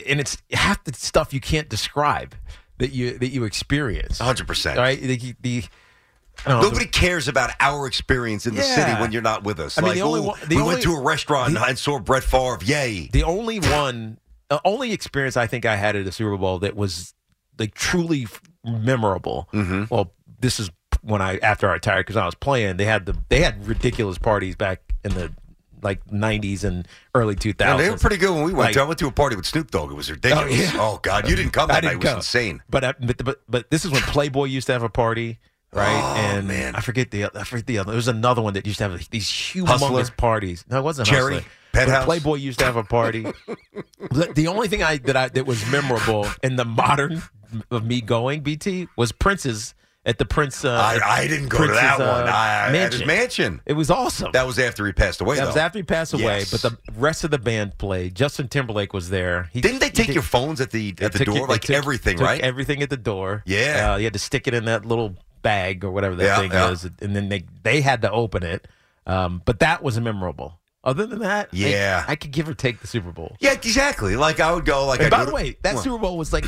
S4: and it's half the stuff you can't describe that you that you experience.
S3: 100%.
S4: Right? The, the I don't the-
S3: Nobody cares about our experience in the
S4: Yeah.
S3: city when you're not with us.
S4: I mean,
S3: like,
S4: the only one- the
S3: we
S4: only-
S3: went to a restaurant and saw Brett Favre. Yay!
S4: The only one, the only experience I think I had at a Super Bowl that was like truly memorable.
S3: Mm-hmm.
S4: Well, this is when I after I retired because I was playing. They had the they had ridiculous parties back in the like '90s and early 2000s.
S3: Yeah, they were pretty good when we went.
S4: Like-.
S3: I went to a party with Snoop Dogg. It was ridiculous.
S4: Oh, yeah.
S3: Oh, God, you didn't come
S4: I
S3: that night.
S4: didn't
S3: It was
S4: go.
S3: insane.
S4: But, I, but but but this is when Playboy used to have a party, right?
S3: Oh,
S4: and
S3: man.
S4: I forget the I forget the other. There was another one that used to have these humongous
S3: Hustler?
S4: parties. No, it wasn't
S3: Cherry?
S4: Hustler. Playboy used to have a party. [laughs] the, the only thing I that I that was memorable in the modern of me going BT was Prince's at the Prince. Uh,
S3: I, I didn't go to
S4: Prince's,
S3: that
S4: uh,
S3: one. I, at his
S4: mansion.
S3: mansion.
S4: It was awesome.
S3: That was after he passed away.
S4: That
S3: though.
S4: was after he passed away,
S3: Yes.
S4: but the rest of the band played. Justin Timberlake was there. He,
S3: Didn't they take
S4: did-
S3: your phones at the at the door, like
S4: took-
S3: everything,
S4: took
S3: right?
S4: Everything at the door.
S3: Yeah.
S4: uh, you had to stick it in that little bag or whatever that
S3: Yeah,
S4: thing
S3: yeah.
S4: is, and then they they had to open it. Um, but that was memorable. Other than that,
S3: Yeah.
S4: I, could give or take the Super Bowl.
S3: yeah, exactly. Like I would go. Like
S4: and by the way, that
S3: What?
S4: Super Bowl was like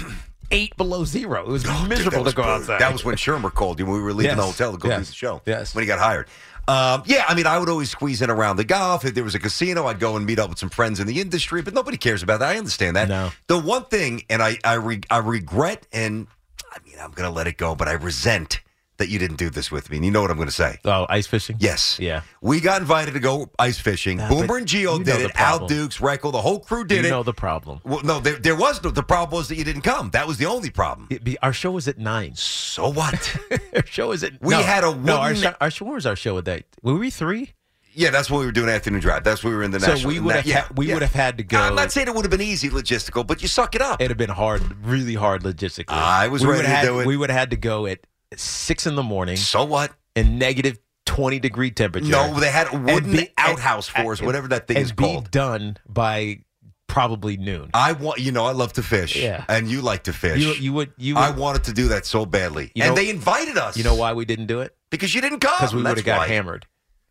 S4: eight below zero. It was
S3: Oh,
S4: miserable
S3: that was
S4: to go
S3: brutal.
S4: outside.
S3: That was when Shurmur called you when we were leaving the hotel to go do the show.
S4: Yes.
S3: When he got hired. Um, yeah, I mean, I would always squeeze in around the golf. If there was a casino, I'd go and meet up with some friends in the industry, but nobody cares about that. I understand that.
S4: No.
S3: The one thing, and I, I, re- I regret, and I mean, I'm going to let it go, but I resent that you didn't do this with me. And you know what I'm going to say.
S4: oh ice fishing.
S3: Yes.
S4: Yeah.
S3: We got invited to go ice fishing.
S4: Nah,
S3: Boomer and
S4: Gio
S3: did it. Al. Dukes, Reckel, the whole crew did
S4: you
S3: it.
S4: know the problem.
S3: well, no, there, there was no. The problem was that you didn't come. That was the only problem.
S4: Be- our show was at nine.
S3: So what? [laughs]
S4: our show is at.
S3: We
S4: no,
S3: had a
S4: no. Our,
S3: wooden-
S4: show, our show was our show at that? Were we three?
S3: yeah, that's what we were doing afternoon drive. That's what we were in the
S4: So
S3: national.
S4: we would have
S3: yeah,
S4: ha- we
S3: yeah.
S4: would have had to go.
S3: I'm not saying it would have been easy logistical, but you suck it up.
S4: It'd have been hard, really hard logistically.
S3: I was
S4: we
S3: ready to
S4: had,
S3: do it.
S4: We would have had to go at six in the morning
S3: so what?
S4: in negative twenty degree temperature.
S3: No, they had
S4: and
S3: wooden
S4: be-
S3: outhouse
S4: and- and-
S3: whatever that thing
S4: and
S3: is
S4: be
S3: called.
S4: done by probably noon.
S3: I want, you know, I love to fish.
S4: Yeah.
S3: and you like to fish.
S4: You, you would you would,
S3: I wanted to do that so badly,
S4: You
S3: and
S4: know-
S3: they invited us.
S4: you know why we didn't do it?
S3: Because you didn't come.
S4: Because we would have got hammered.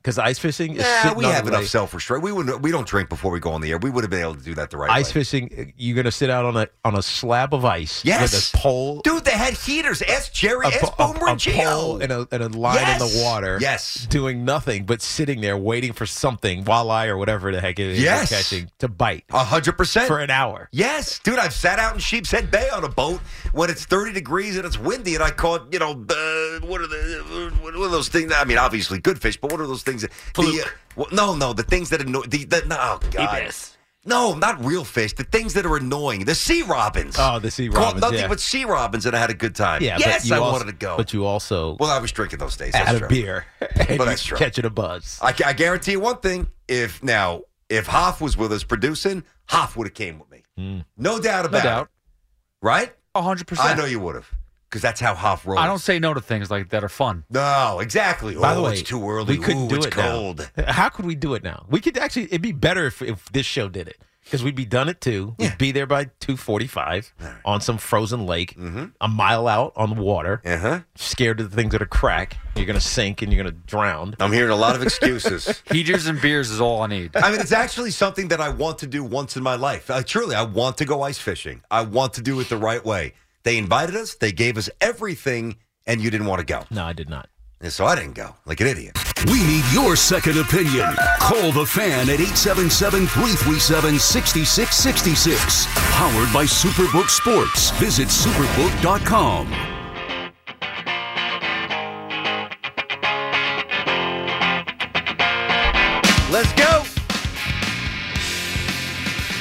S4: Because ice fishing is
S3: we have enough self restraint. We would we don't drink before we go on the air. We would have been able to do that the right way.
S4: Ice
S3: way.
S4: fishing, you're going to sit out on a on a slab of ice
S3: Yes.
S4: with a pole,
S3: Dude, they had heaters. Ask Jerry.
S4: a,
S3: Ask
S4: po- a-
S3: Boomer
S4: a
S3: and
S4: pole and a, and a line in the water.
S3: Yes.
S4: doing nothing but sitting there waiting for something, walleye or whatever the heck it is
S3: Yes.
S4: you're catching, to bite
S3: A hundred percent
S4: for an hour.
S3: Yes, dude, I've sat out in Sheepshead Bay on a boat when it's 30 degrees and it's windy, and I caught, you know, uh, what are the what are those things? I mean, obviously good fish, but what are those things? That, the, uh, well, no, no, the things that annoy. The, the, no, oh, God.
S4: Ibis.
S3: No, not real fish. The things that are annoying. The sea robins.
S4: Oh, the sea robins,
S3: nothing
S4: yeah.
S3: but sea robins, and I had a good time.
S4: Yeah,
S3: yes,
S4: but you
S3: I
S4: also,
S3: wanted to go.
S4: But you also
S3: well, I was drinking those days. That's
S4: had
S3: true.
S4: a beer [laughs]
S3: Well, that's true.
S4: catching a buzz.
S3: I, I guarantee you one thing: if now, if Hoff was with us producing, Hoff would have came with me. No doubt about
S7: doubt.
S3: it. Right?
S7: hundred percent.
S3: I know you would have, because that's how Hoff rolls.
S7: I don't say no to things like that are fun.
S3: No, exactly.
S4: By
S3: oh,
S4: the way,
S3: it's too early.
S4: We couldn't
S3: Ooh,
S4: do
S3: it's
S4: it
S3: cold.
S4: now. [laughs] How could we do it now? We could actually. It'd be better if, if this show did it because we'd be done at two. We'd be there by two forty-five on some frozen lake, a mile out on the water.
S3: Uh-huh.
S4: Scared of the things that are crack. You're gonna sink and you're gonna drown.
S3: I'm hearing a lot of excuses. [laughs]
S7: Heaters and beers is all I need.
S3: I mean, it's actually something that I want to do once in my life. Uh, truly, I want to go ice fishing. I want to do it the right way. They invited us, they gave us everything, and you didn't want to go.
S4: No, I did not.
S3: And so I didn't go, like an idiot.
S2: We need your second opinion. Call the fan at 877 337 6666. Powered by Superbook Sports. Visit superbook.com.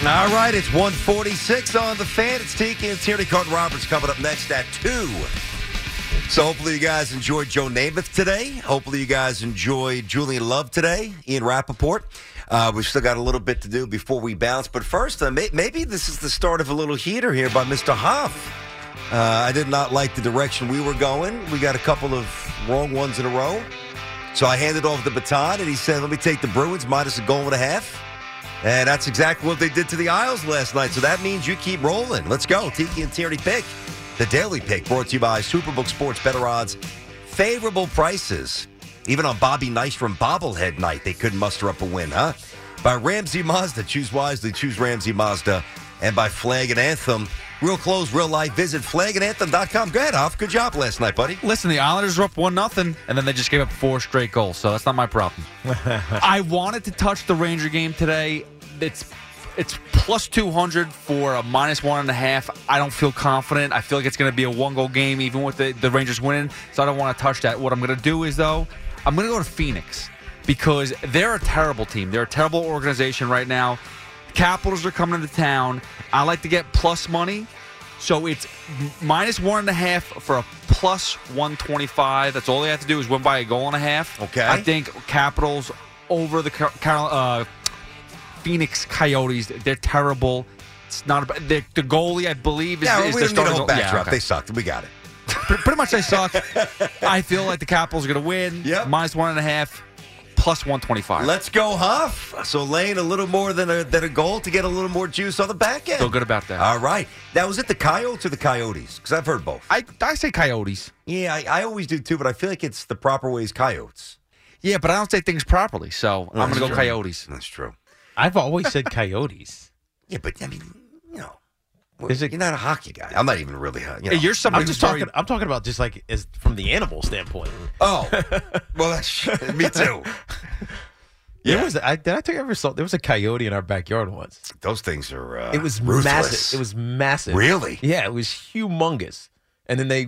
S3: All right, it's 146 on the fan. It's Tiki and Tierney Carton Roberts coming up next at 2. So hopefully you guys enjoyed Joe Namath today. Hopefully you guys enjoyed Julian Love today, Ian Rapoport. Uh, we've still got a little bit to do before we bounce. But first, uh, may- maybe this is the start of a little heater here by Mr. Hoff. Uh, I did not like the direction we were going. We got a couple of wrong ones in a row. So I handed off the baton, and he said, let me take the Bruins minus a goal and a half. And that's exactly what they did to the Isles last night. So that means you keep rolling. Let's go. Tiki and Tierney pick. The daily pick brought to you by Superbook Sports Better Odds. Favorable prices. Even on Bobby Nystrom bobblehead night, they couldn't muster up a win, huh? By Ramsey Mazda. Choose wisely. Choose Ramsey Mazda. And by Flag and Anthem. Real close, real life. Visit flagandanthem.com. Go ahead, Hoff. Good job last night, buddy.
S7: Listen, the Islanders were up one nothing, and then they just gave up four straight goals. So that's not my problem. [laughs] I wanted to touch the Ranger game today. It's it's plus two hundred for a minus one and a half. I don't feel confident. I feel like it's going to be a one goal game, even with the, the Rangers winning. So I don't want to touch that. What I'm going to do is though, I'm going to go to Phoenix because they're a terrible team. They're a terrible organization right now. Capitals are coming into town. I like to get plus money. So it's minus one and a half for a plus 125. That's all they have to do is win by a goal and a half.
S3: Okay.
S7: I think Capitals over the uh, Phoenix Coyotes. They're terrible. It's not about the, the goalie. I believe is,
S3: Yeah,
S7: is
S3: we
S7: their
S3: don't need a
S7: starting goal-. Yeah, okay.
S3: They sucked. We got it.
S7: Pre- Pretty much they suck. [laughs] I feel like the Capitals are going to win.
S3: Yep.
S7: Minus one and a half, plus 125.
S3: Let's go, Huff. So laying a little more than a, than a goal to get a little more juice on the back end.
S7: Feel good about that.
S3: All right. Now, was it the Coyotes or the Coyotes? Because I've heard both.
S7: I, I say Coyotes.
S3: Yeah, I, I always do too, but I feel like it's the proper way is Coyotes.
S7: Yeah, but I don't say things properly, so I'm going to go. Coyotes.
S3: That's true.
S4: I've always said Coyotes. [laughs]
S3: Yeah, but I mean, you know,
S4: Is it-
S3: you're not a hockey guy. I'm not even really. You know,
S7: you're somebody
S4: I'm just
S7: who's very-
S4: talking. I'm talking about just like as from the animal standpoint.
S3: Oh, [laughs] well, that's me too.
S4: There was I did I tell you ever saw there was a coyote in our backyard once.
S3: Those things are. Uh,
S4: It was
S3: ruthless.
S4: massive. It was massive.
S3: Really?
S4: Yeah, it was humongous. And then they,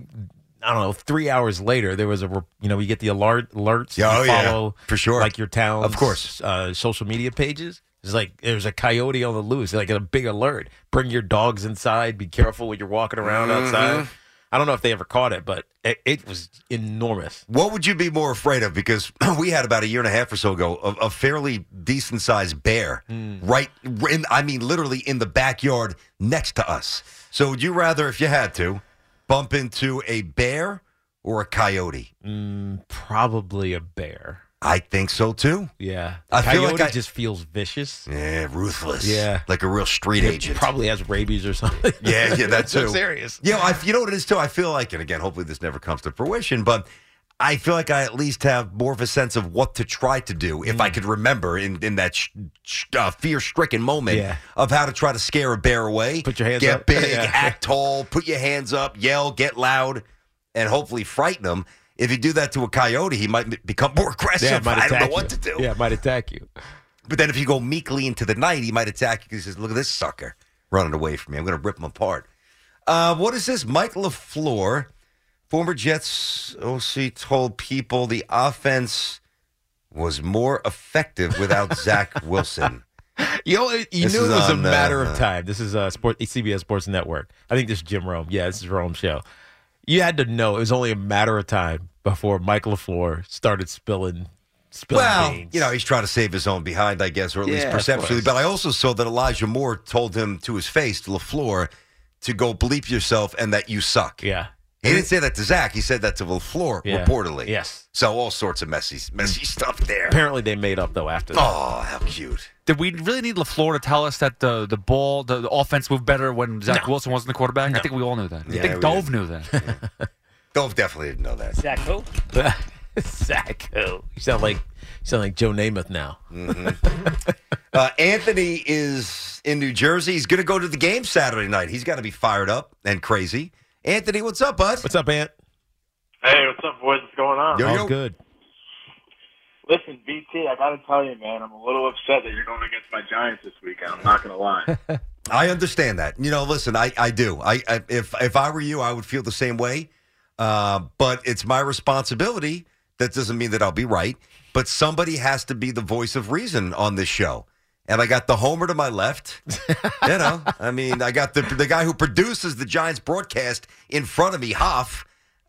S4: I don't know, three hours later there was a, you know, you get the alert alerts.
S3: Yeah,
S4: you
S3: oh, yeah, for sure.
S4: like your town,
S3: Of course.
S4: uh, social media pages. It's like there's a coyote on the loose, like a big alert. Bring your dogs inside. Be careful when you're walking around
S3: Mm-hmm.
S4: outside. I don't know if they ever caught it, but it, it was enormous.
S3: What would you be more afraid of? Because [clears throat] we had about a year and a half or so ago a, a fairly decent sized bear,
S4: Hmm.
S3: right? In, I mean, literally in the backyard next to us. So, would you rather, if you had to, bump into a bear or a coyote?
S4: Mm, probably a bear.
S3: I think so too.
S4: Yeah,
S3: I feel
S4: coyote
S3: like I-
S4: just feels vicious.
S3: Yeah, ruthless.
S4: Yeah.
S3: like a real street
S4: It
S3: agent.
S4: probably has rabies or something. [laughs]
S3: Yeah, yeah, that's [laughs]
S4: so serious.
S3: Yeah, I, you know what it is too. I feel like, and again, hopefully this never comes to fruition, but I feel like I at least have more of a sense of what to try to do if
S4: Mm.
S3: I could remember in in that sh- sh- uh, fear-stricken moment
S4: Yeah.
S3: of how to try to scare a bear away.
S4: Put your hands
S3: get
S4: up.
S3: Get [laughs] big,
S4: Yeah.
S3: act tall, put your hands up, yell, get loud, and hopefully frighten them. If you do that to a coyote, he might become more aggressive.
S4: Yeah, might
S3: I don't know
S4: attack
S3: what to do.
S4: Yeah, it might attack you.
S3: But then if you go meekly into the night, he might attack you because he says, Look at this sucker running away from me. I'm going to rip him apart. Uh, what is this? Mike LaFleur, former Jets OC, told people the offense was more effective without [laughs] Zach Wilson.
S4: You know, you knew it was
S3: on,
S4: a matter
S3: uh,
S4: of time. This is uh, sport, CBS Sports Network. I think this is Jim Rome. Yeah, this is Rome's show. You had to know it was only a matter of time before Mike LaFleur started spilling, spilling
S3: well,
S4: beans.
S3: you know, he's trying to save his own behind, I guess, or at least
S4: Yeah, of
S3: perceptually. But I also saw that Elijah Moore told him to his face, to LaFleur, to go bleep yourself and that you suck.
S4: yeah.
S3: He didn't say that to Zach. He said that to LaFleur,
S4: Yeah.
S3: reportedly.
S4: Yes.
S3: So all sorts of messy, messy stuff there.
S4: Apparently, they made up though after. that.
S3: Oh, how cute!
S7: Did we really need LaFleur to tell us that the the ball, the, the offense moved better when Zach Wilson wasn't the quarterback? No. I think we all knew that. I
S3: Yeah,
S7: think
S3: we
S7: Dove
S3: did.
S7: knew that.
S3: Dove definitely didn't know that.
S4: Zach who? [laughs] Zach who? You sound like you sound like Joe Namath now. [laughs]
S3: Uh, Anthony is in New Jersey. He's going to go to the game Saturday night. He's got to be fired up and crazy. Anthony, what's up, bud?
S4: What's up, Ant?
S5: Hey, what's up, boys? What's going on?
S3: Yo,
S4: All good.
S5: Listen, BT, I got to tell you, man, I'm a little upset that you're going against my Giants this weekend. I'm not going to lie. [laughs]
S3: I understand that. You know, listen, I, I do. I, I if if I were you, I would feel the same way. Uh, but it's my responsibility. That doesn't mean that I'll be right. But somebody has to be the voice of reason on this show. And I got the homer to my left. you know, I mean, I got the the guy who produces the Giants broadcast in front of me, Hoff.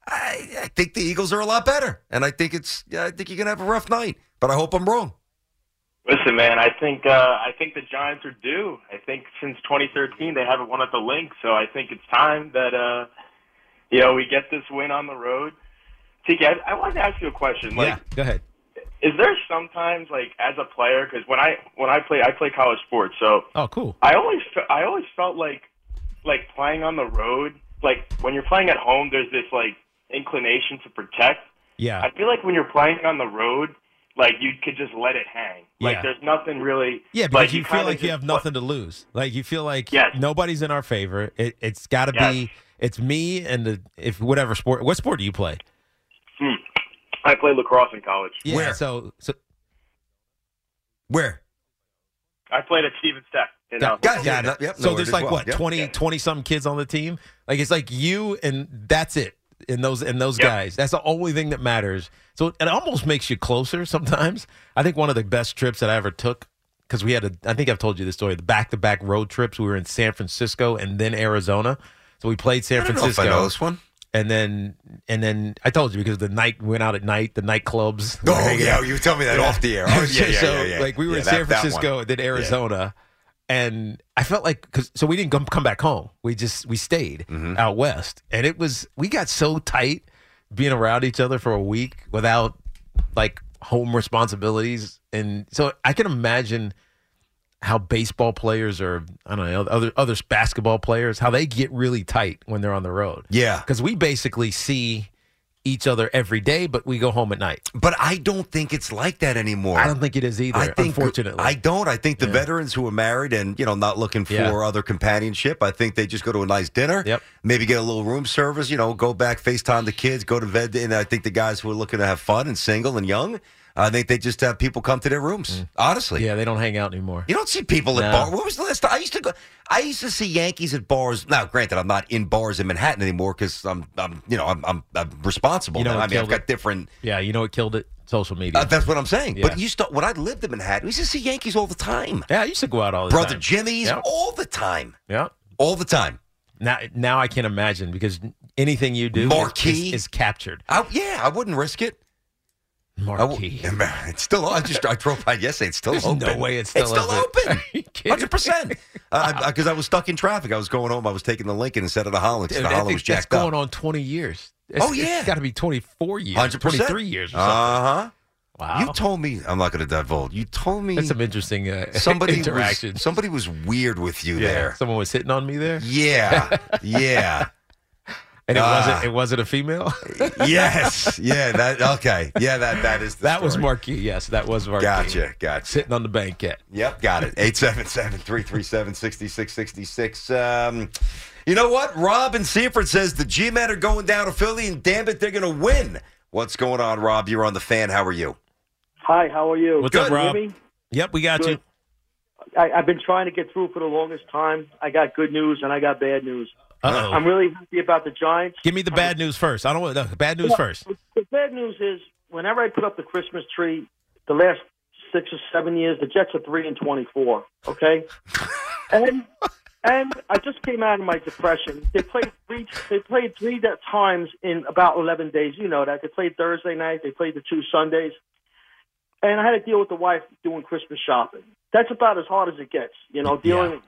S3: I, I think the Eagles are a lot better, and I think it's. I think you're gonna have a rough night. But I hope I'm wrong.
S5: Listen, man, I think uh, I think the Giants are due. I think since 2013 they haven't won at the Linc, so I think it's time that uh, you know we get this win on the road. Tiki, I, I wanted to ask you a question. Like,
S4: yeah, go ahead.
S5: Is there sometimes like as a player because when I when I play I play college sports, so
S4: Oh, cool.
S5: I always I always felt like like playing on the road, like when you're playing at home, there's this like inclination to protect.
S4: Yeah.
S5: I feel like when you're playing on the road, like you could just let it hang. Like
S4: Yeah.
S5: there's nothing really.
S4: Yeah, because
S5: like,
S4: you feel like you have nothing to lose. Like you feel like
S5: Yes.
S4: nobody's in our favor. It, it's got to
S5: Yes.
S4: be. It's me and the if whatever sport. What sport do you play?
S5: Hmm. I played lacrosse in college.
S4: Yeah.
S3: Where?
S4: So so
S3: Where?
S5: I played at Stevens Tech. You know,
S3: Got, uh,
S4: got
S3: yeah,
S4: it.
S3: Yep,
S4: so
S3: no,
S4: there's like
S3: well.
S4: what
S3: Yep.
S4: 20 20 some kids on the team. Like it's like you and that's it. And those and those
S5: Yep.
S4: guys. That's the only thing that matters. So it almost makes you closer sometimes. I think one of the best trips that I ever took because we had a I think I've told you this story. The back to back road trips. We were in San Francisco and then Arizona. So we played San
S3: I don't know if I
S4: Francisco.
S3: know this one.
S4: And then and then I told you because the night went out at night, the nightclubs. [laughs]
S3: Oh yeah, you tell me that off the air. Oh [laughs] yeah, yeah,
S4: so
S3: yeah, yeah.
S4: like we were
S3: Yeah,
S4: in
S3: that-
S4: San. Francisco, then Arizona, and I felt like because so we didn't come come back home. We just we stayed
S3: Mm-hmm.
S4: out west, and it was we got so tight being around each other for a week without like home responsibilities, and so I can imagine how baseball players or I don't know other other basketball players how they get really tight when they're on the road.
S3: Yeah.
S4: because we basically see each other every day, but we go home at night.
S3: But I don't think it's like that anymore.
S4: I don't think it is either.
S3: I think,
S4: unfortunately,
S3: I don't. I think the
S4: Yeah.
S3: veterans who are married and you know not looking for
S4: Yeah.
S3: other companionship, I think they just go to a nice dinner.
S4: Yep.
S3: Maybe get a little room service. You know, go back, Facetime the kids, go to bed. And I think the guys who are looking to have fun and single and young, I think they just have people come to their rooms. Honestly,
S4: Mm. Yeah, they don't hang out anymore.
S3: You don't see people at
S4: No.
S3: bars. What was the last time I used to go? I used to see Yankees at bars. Now, granted, I'm not in bars in Manhattan anymore because I'm, I'm, you know, I'm, I'm, I'm responsible.
S4: You know
S3: I mean, I've got
S4: it?
S3: different.
S4: Yeah, you know what killed it? Social media.
S3: Uh, that's what I'm saying.
S4: Yeah.
S3: But you used to, when I lived in Manhattan, we used to see Yankees all the time.
S4: yeah, I used to go out all the
S3: Brother
S4: time.
S3: Brother Jimmy's
S4: Yeah.
S3: all the time.
S4: Yeah.
S3: All the time.
S4: Now, now I can't imagine because anything you do is- is, is captured.
S3: I, yeah, I wouldn't risk it.
S4: Marquee. [laughs]
S3: It's still. I just I drove by yesterday. It's still
S4: There's
S3: open.
S4: no way it's still
S3: it's still
S4: open.
S3: open. [laughs]
S4: Are you kidding
S3: Hundred percent. [laughs] Because I was stuck in traffic. I was going home. I was taking the Lincoln instead of the Holland.
S4: Dude,
S3: the Holland was
S4: that's
S3: jacked up.
S4: going on 20 years. It's,
S3: Oh, yeah.
S4: It's got to be 24 years.
S3: Hundred percent.
S4: 23 years.
S3: Uh huh.
S4: wow.
S3: You told me. I'm not going to divulge. You told me
S4: That's some interesting uh,
S3: somebody
S4: interaction.
S3: was somebody was weird with you
S4: yeah.
S3: there.
S4: Someone was hitting on me there.
S3: Yeah. Yeah.
S4: And it
S3: Ah.
S4: wasn't. It wasn't a female. [laughs]
S3: yes. Yeah. That. Okay. Yeah. That. That is. The
S4: that was
S3: story.
S4: Marquee. Yes, that was Marquee.
S3: Gotcha. Gotcha.
S4: Sitting on the banquette.
S3: Yep, got it. 877-337-6666. Um, you know what? Rob in Seaford says the G-Men are going down to Philly, and damn it, they're going to win. What's going on, Rob? You're on the fan. How are you?
S11: Hi, how are you?
S4: What's
S11: Good.
S4: up, Rob?
S11: Hear me?
S4: Yep, we got
S11: Good. I, I've been trying to get through for the longest time. I got good news and I got bad news.
S4: You. Uh
S11: I'm really happy about the Giants.
S4: Give me the bad news first. I don't want no, bad news
S11: Well,
S4: first.
S11: The bad news is whenever I put up the Christmas tree, the last six or seven years, the Jets are three and twenty-four. Okay, [laughs] and and I just came out of my depression. They played three. They played three times in about eleven days. You know that they played Thursday night. They played the two Sundays, and I had to deal with the wife doing Christmas shopping. That's about as hard as it gets. You know, dealing,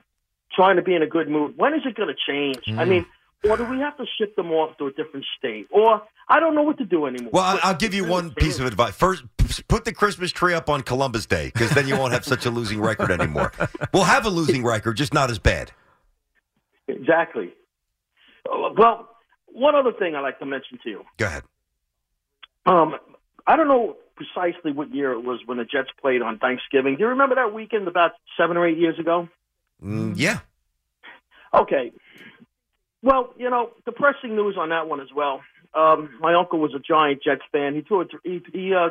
S11: trying to be in a good mood. When is it going to change? I
S4: Mm.
S11: mean, or do we have to ship them off to a different state? Or I don't know what to do anymore.
S3: Well, I'll, I'll give you one piece of advice. First, put the Christmas tree up on Columbus Day because then you won't have such a losing record anymore. [laughs] We'll have a losing record, just not as bad.
S11: Exactly. Well, one other thing I'd like to mention to you.
S3: Go ahead.
S11: Um, I don't know precisely what year it was when the Jets played on Thanksgiving. Do you remember that weekend about seven or eight years ago?
S3: Mm, yeah.
S11: Okay. Well, you know, depressing news on that one as well. Um, my uncle was a giant Jets fan. He threw a, he he uh,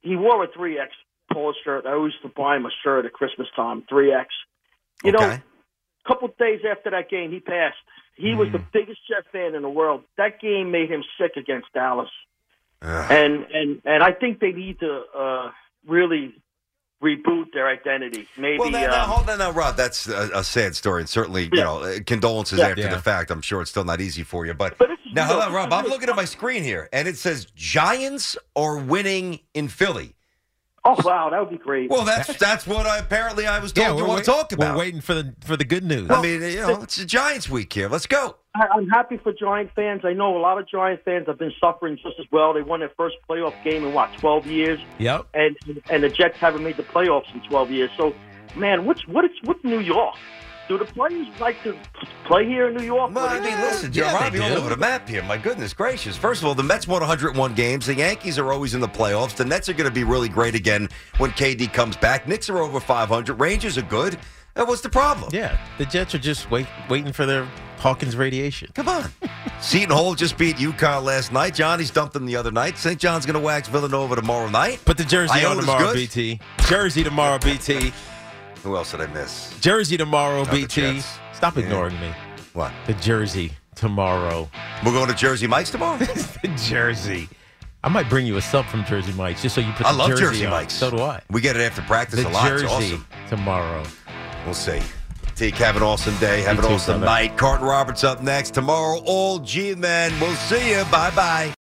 S11: he wore a three X polo shirt. I always used to buy him a shirt at Christmas time, three X. You know, a couple days after that game, he passed. He was the biggest Jet fan in the world. That game made him sick against Dallas, and and and I think they need to uh, really reboot their identity. Maybe.
S3: Well, now, now,
S11: um,
S3: hold on, now, Rob. That's a, a sad story, and certainly, you know, uh, condolences
S11: Yeah.
S3: after
S11: Yeah.
S3: the fact. I'm sure it's still not easy for you, but,
S11: is
S3: now, hold on, Rob. I'm looking at my screen here, and it says Giants are winning in Philly.
S11: Oh wow, that would be great.
S3: Well, that's that's what I, apparently I was told you
S4: we're
S3: want to talk about.
S4: We're waiting for the for the good news.
S3: I mean, you know, it's a Giants week here. Let's go.
S11: I- I'm happy for Giant fans. I know a lot of Giant fans have been suffering just as well. They won their first playoff game in what 12 years,
S4: Yep.
S11: and and the Jets haven't made the playoffs in 12 years. So, man, what's what is what's New York? Do the players like to play here in New York?
S3: Well, I mean, listen, you're
S4: Yeah,
S3: Robbie
S4: they
S3: all
S4: do.
S3: over the map here. My goodness gracious. First of all, the Mets won 101 games. The Yankees are always in the playoffs. The Nets are going to be really great again when KD comes back. Knicks are over 500. Rangers are good. Uh, what's the problem?
S4: Yeah, the Jets are just wait, waiting for their Hawkins radiation.
S3: Come on. [laughs] Seton Hall just beat UConn last night. Johnny's dumped them the other night. St. John's going to wax Villanova tomorrow night.
S4: Put the jersey on tomorrow,
S3: good.
S4: BT. Jersey tomorrow, BT. [laughs]
S3: Who else did I miss?
S4: Jersey tomorrow,
S3: Not
S4: BT. Stop ignoring me.
S3: What?
S4: The jersey tomorrow.
S3: We're going to Jersey Mike's tomorrow? [laughs]
S4: the jersey. I might bring you a sub from Jersey Mike's just so you put
S3: I
S4: the
S3: love
S4: jersey
S3: Jersey. Mike's.
S4: So do I.
S3: We get it after practice
S4: The
S3: a lot.
S4: jersey
S3: It's awesome.
S4: tomorrow.
S3: We'll see. Take have an awesome day. Have
S4: You
S3: an
S4: too,
S3: awesome
S4: brother.
S3: night. Carton Roberts up next tomorrow. All G men. We'll see you. Bye bye.